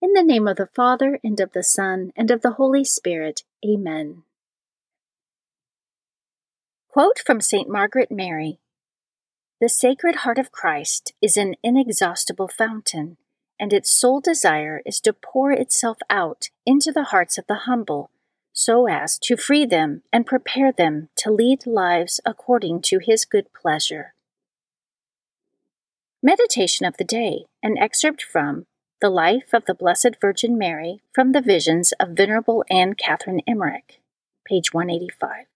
In the name of the Father, and of the Son, and of the Holy Spirit. Amen. Quote from St. Margaret Mary The Sacred Heart of Christ is an inexhaustible fountain, and its sole desire is to pour itself out into the hearts of the humble, so as to free them and prepare them to lead lives according to his good pleasure. Meditation of the Day, an excerpt from the Life of the Blessed Virgin Mary from the Visions of Venerable Anne Catherine Emmerich, page 185.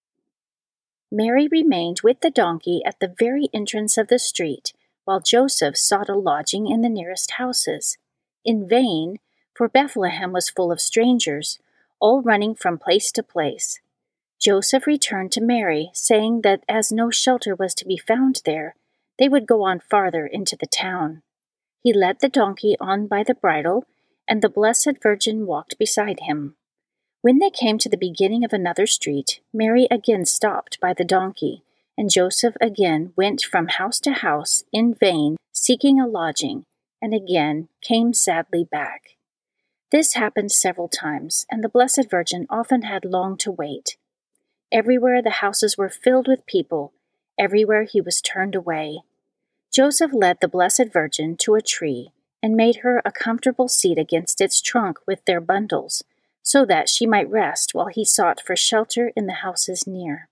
Mary remained with the donkey at the very entrance of the street, while Joseph sought a lodging in the nearest houses. In vain, for Bethlehem was full of strangers, all running from place to place. Joseph returned to Mary, saying that as no shelter was to be found there, they would go on farther into the town. He led the donkey on by the bridle, and the Blessed Virgin walked beside him. When they came to the beginning of another street, Mary again stopped by the donkey, and Joseph again went from house to house in vain, seeking a lodging, and again came sadly back. This happened several times, and the Blessed Virgin often had long to wait. Everywhere the houses were filled with people, everywhere he was turned away. Joseph led the Blessed Virgin to a tree and made her a comfortable seat against its trunk with their bundles, so that she might rest while he sought for shelter in the houses near.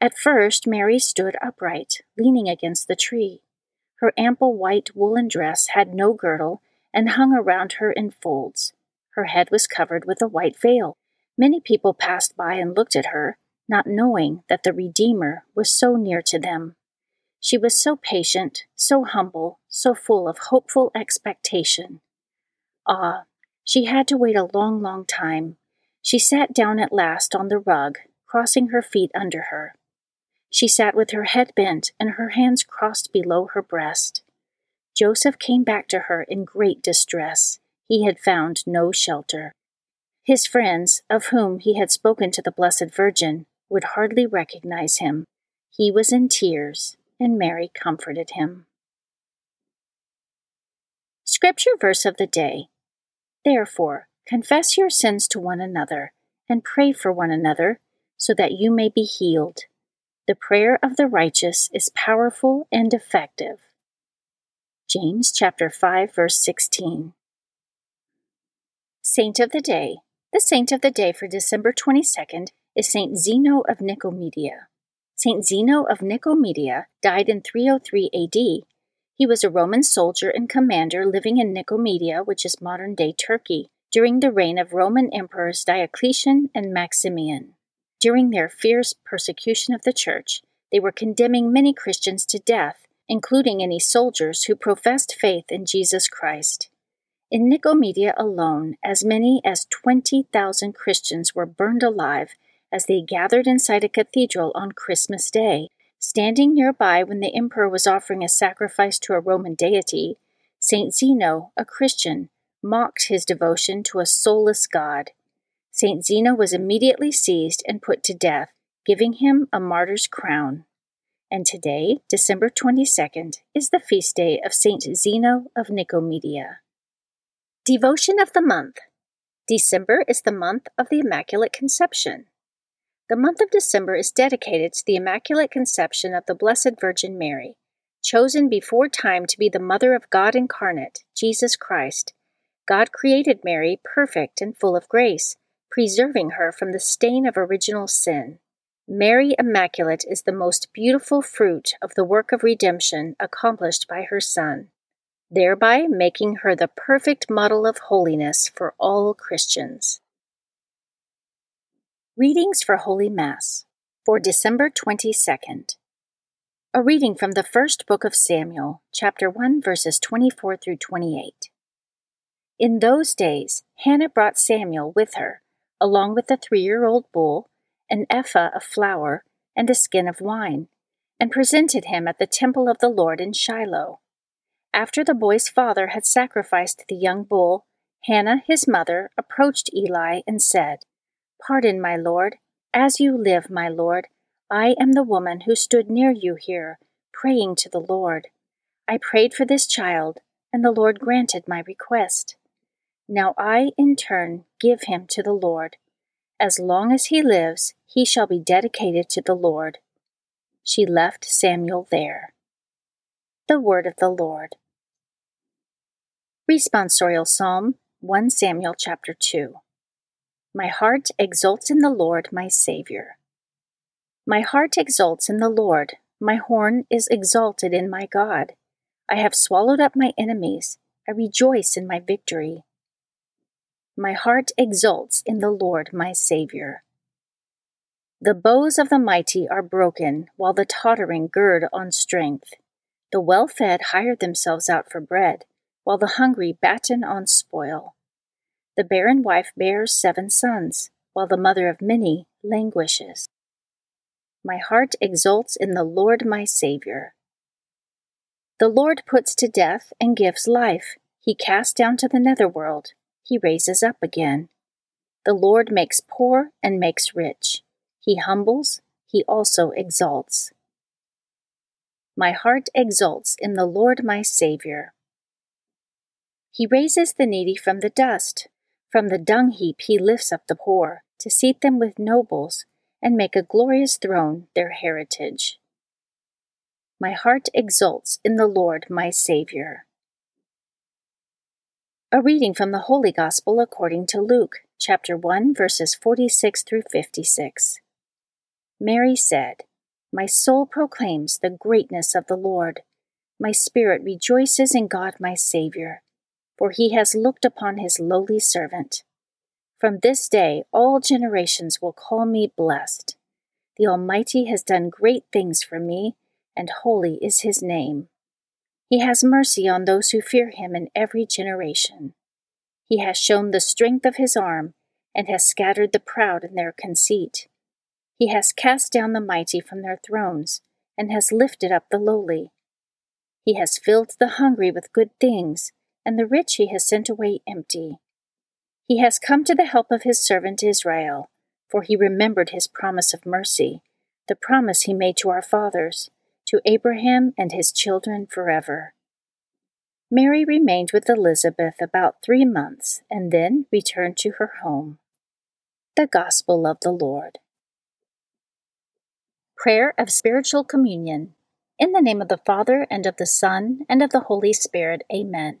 At first, Mary stood upright, leaning against the tree. Her ample white woolen dress had no girdle and hung around her in folds. Her head was covered with a white veil. Many people passed by and looked at her, not knowing that the Redeemer was so near to them. She was so patient, so humble, so full of hopeful expectation. Ah, she had to wait a long, long time. She sat down at last on the rug, crossing her feet under her. She sat with her head bent and her hands crossed below her breast. Joseph came back to her in great distress. He had found no shelter. His friends, of whom he had spoken to the Blessed Virgin, would hardly recognize him. He was in tears and Mary comforted him. Scripture verse of the day Therefore, confess your sins to one another and pray for one another so that you may be healed. The prayer of the righteous is powerful and effective. James chapter 5 verse 16. Saint of the day. The saint of the day for December 22nd is Saint Zeno of Nicomedia. St. Zeno of Nicomedia died in 303 AD. He was a Roman soldier and commander living in Nicomedia, which is modern day Turkey, during the reign of Roman emperors Diocletian and Maximian. During their fierce persecution of the church, they were condemning many Christians to death, including any soldiers who professed faith in Jesus Christ. In Nicomedia alone, as many as 20,000 Christians were burned alive as they gathered inside a cathedral on Christmas Day. Standing nearby when the emperor was offering a sacrifice to a Roman deity, St. Zeno, a Christian, mocked his devotion to a soulless god. St. Zeno was immediately seized and put to death, giving him a martyr's crown. And today, December 22nd, is the feast day of St. Zeno of Nicomedia. Devotion of the Month December is the month of the Immaculate Conception. The month of December is dedicated to the Immaculate Conception of the Blessed Virgin Mary, chosen before time to be the Mother of God incarnate, Jesus Christ. God created Mary perfect and full of grace, preserving her from the stain of original sin. Mary Immaculate is the most beautiful fruit of the work of redemption accomplished by her Son thereby making her the perfect model of holiness for all Christians. Readings for Holy Mass for December 22nd. A reading from the first book of Samuel, chapter 1, verses 24 through 28. In those days, Hannah brought Samuel with her, along with a three year old bull, an ephah of flour, and a skin of wine, and presented him at the temple of the Lord in Shiloh. After the boy's father had sacrificed the young bull, Hannah, his mother, approached Eli and said, Pardon, my lord. As you live, my lord, I am the woman who stood near you here, praying to the Lord. I prayed for this child, and the Lord granted my request. Now I, in turn, give him to the Lord. As long as he lives, he shall be dedicated to the Lord. She left Samuel there. The word of the Lord. Responsorial Psalm 1 Samuel chapter 2. My heart exults in the Lord my Savior. My heart exults in the Lord, my horn is exalted in my God. I have swallowed up my enemies, I rejoice in my victory. My heart exults in the Lord my Savior. The bows of the mighty are broken, while the tottering gird on strength. The well fed hire themselves out for bread, while the hungry batten on spoil. The barren wife bears seven sons, while the mother of many languishes. My heart exults in the Lord my Saviour. The Lord puts to death and gives life. He casts down to the netherworld. He raises up again. The Lord makes poor and makes rich. He humbles, he also exalts. My heart exults in the Lord my Saviour. He raises the needy from the dust. From the dung heap he lifts up the poor, to seat them with nobles, and make a glorious throne their heritage. My heart exults in the Lord my Saviour. A reading from the Holy Gospel according to Luke, chapter 1, verses 46 through 56. Mary said, my soul proclaims the greatness of the Lord. My spirit rejoices in God my Saviour, for he has looked upon his lowly servant. From this day all generations will call me blessed. The Almighty has done great things for me, and holy is his name. He has mercy on those who fear him in every generation. He has shown the strength of his arm, and has scattered the proud in their conceit. He has cast down the mighty from their thrones, and has lifted up the lowly. He has filled the hungry with good things, and the rich he has sent away empty. He has come to the help of his servant Israel, for he remembered his promise of mercy, the promise he made to our fathers, to Abraham and his children forever. Mary remained with Elizabeth about three months and then returned to her home. The Gospel of the Lord. Prayer of Spiritual Communion. In the name of the Father, and of the Son, and of the Holy Spirit. Amen.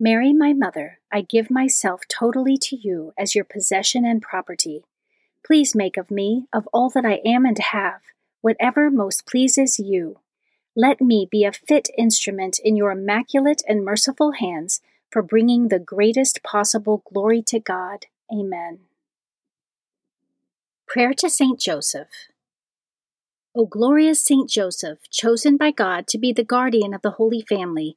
Mary, my mother, I give myself totally to you as your possession and property. Please make of me, of all that I am and have, whatever most pleases you. Let me be a fit instrument in your immaculate and merciful hands for bringing the greatest possible glory to God. Amen. Prayer to Saint Joseph. O glorious Saint Joseph, chosen by God to be the guardian of the Holy Family,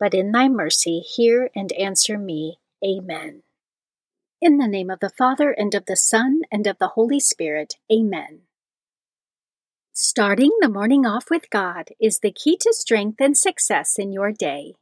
but in thy mercy hear and answer me. Amen. In the name of the Father, and of the Son, and of the Holy Spirit. Amen. Starting the morning off with God is the key to strength and success in your day.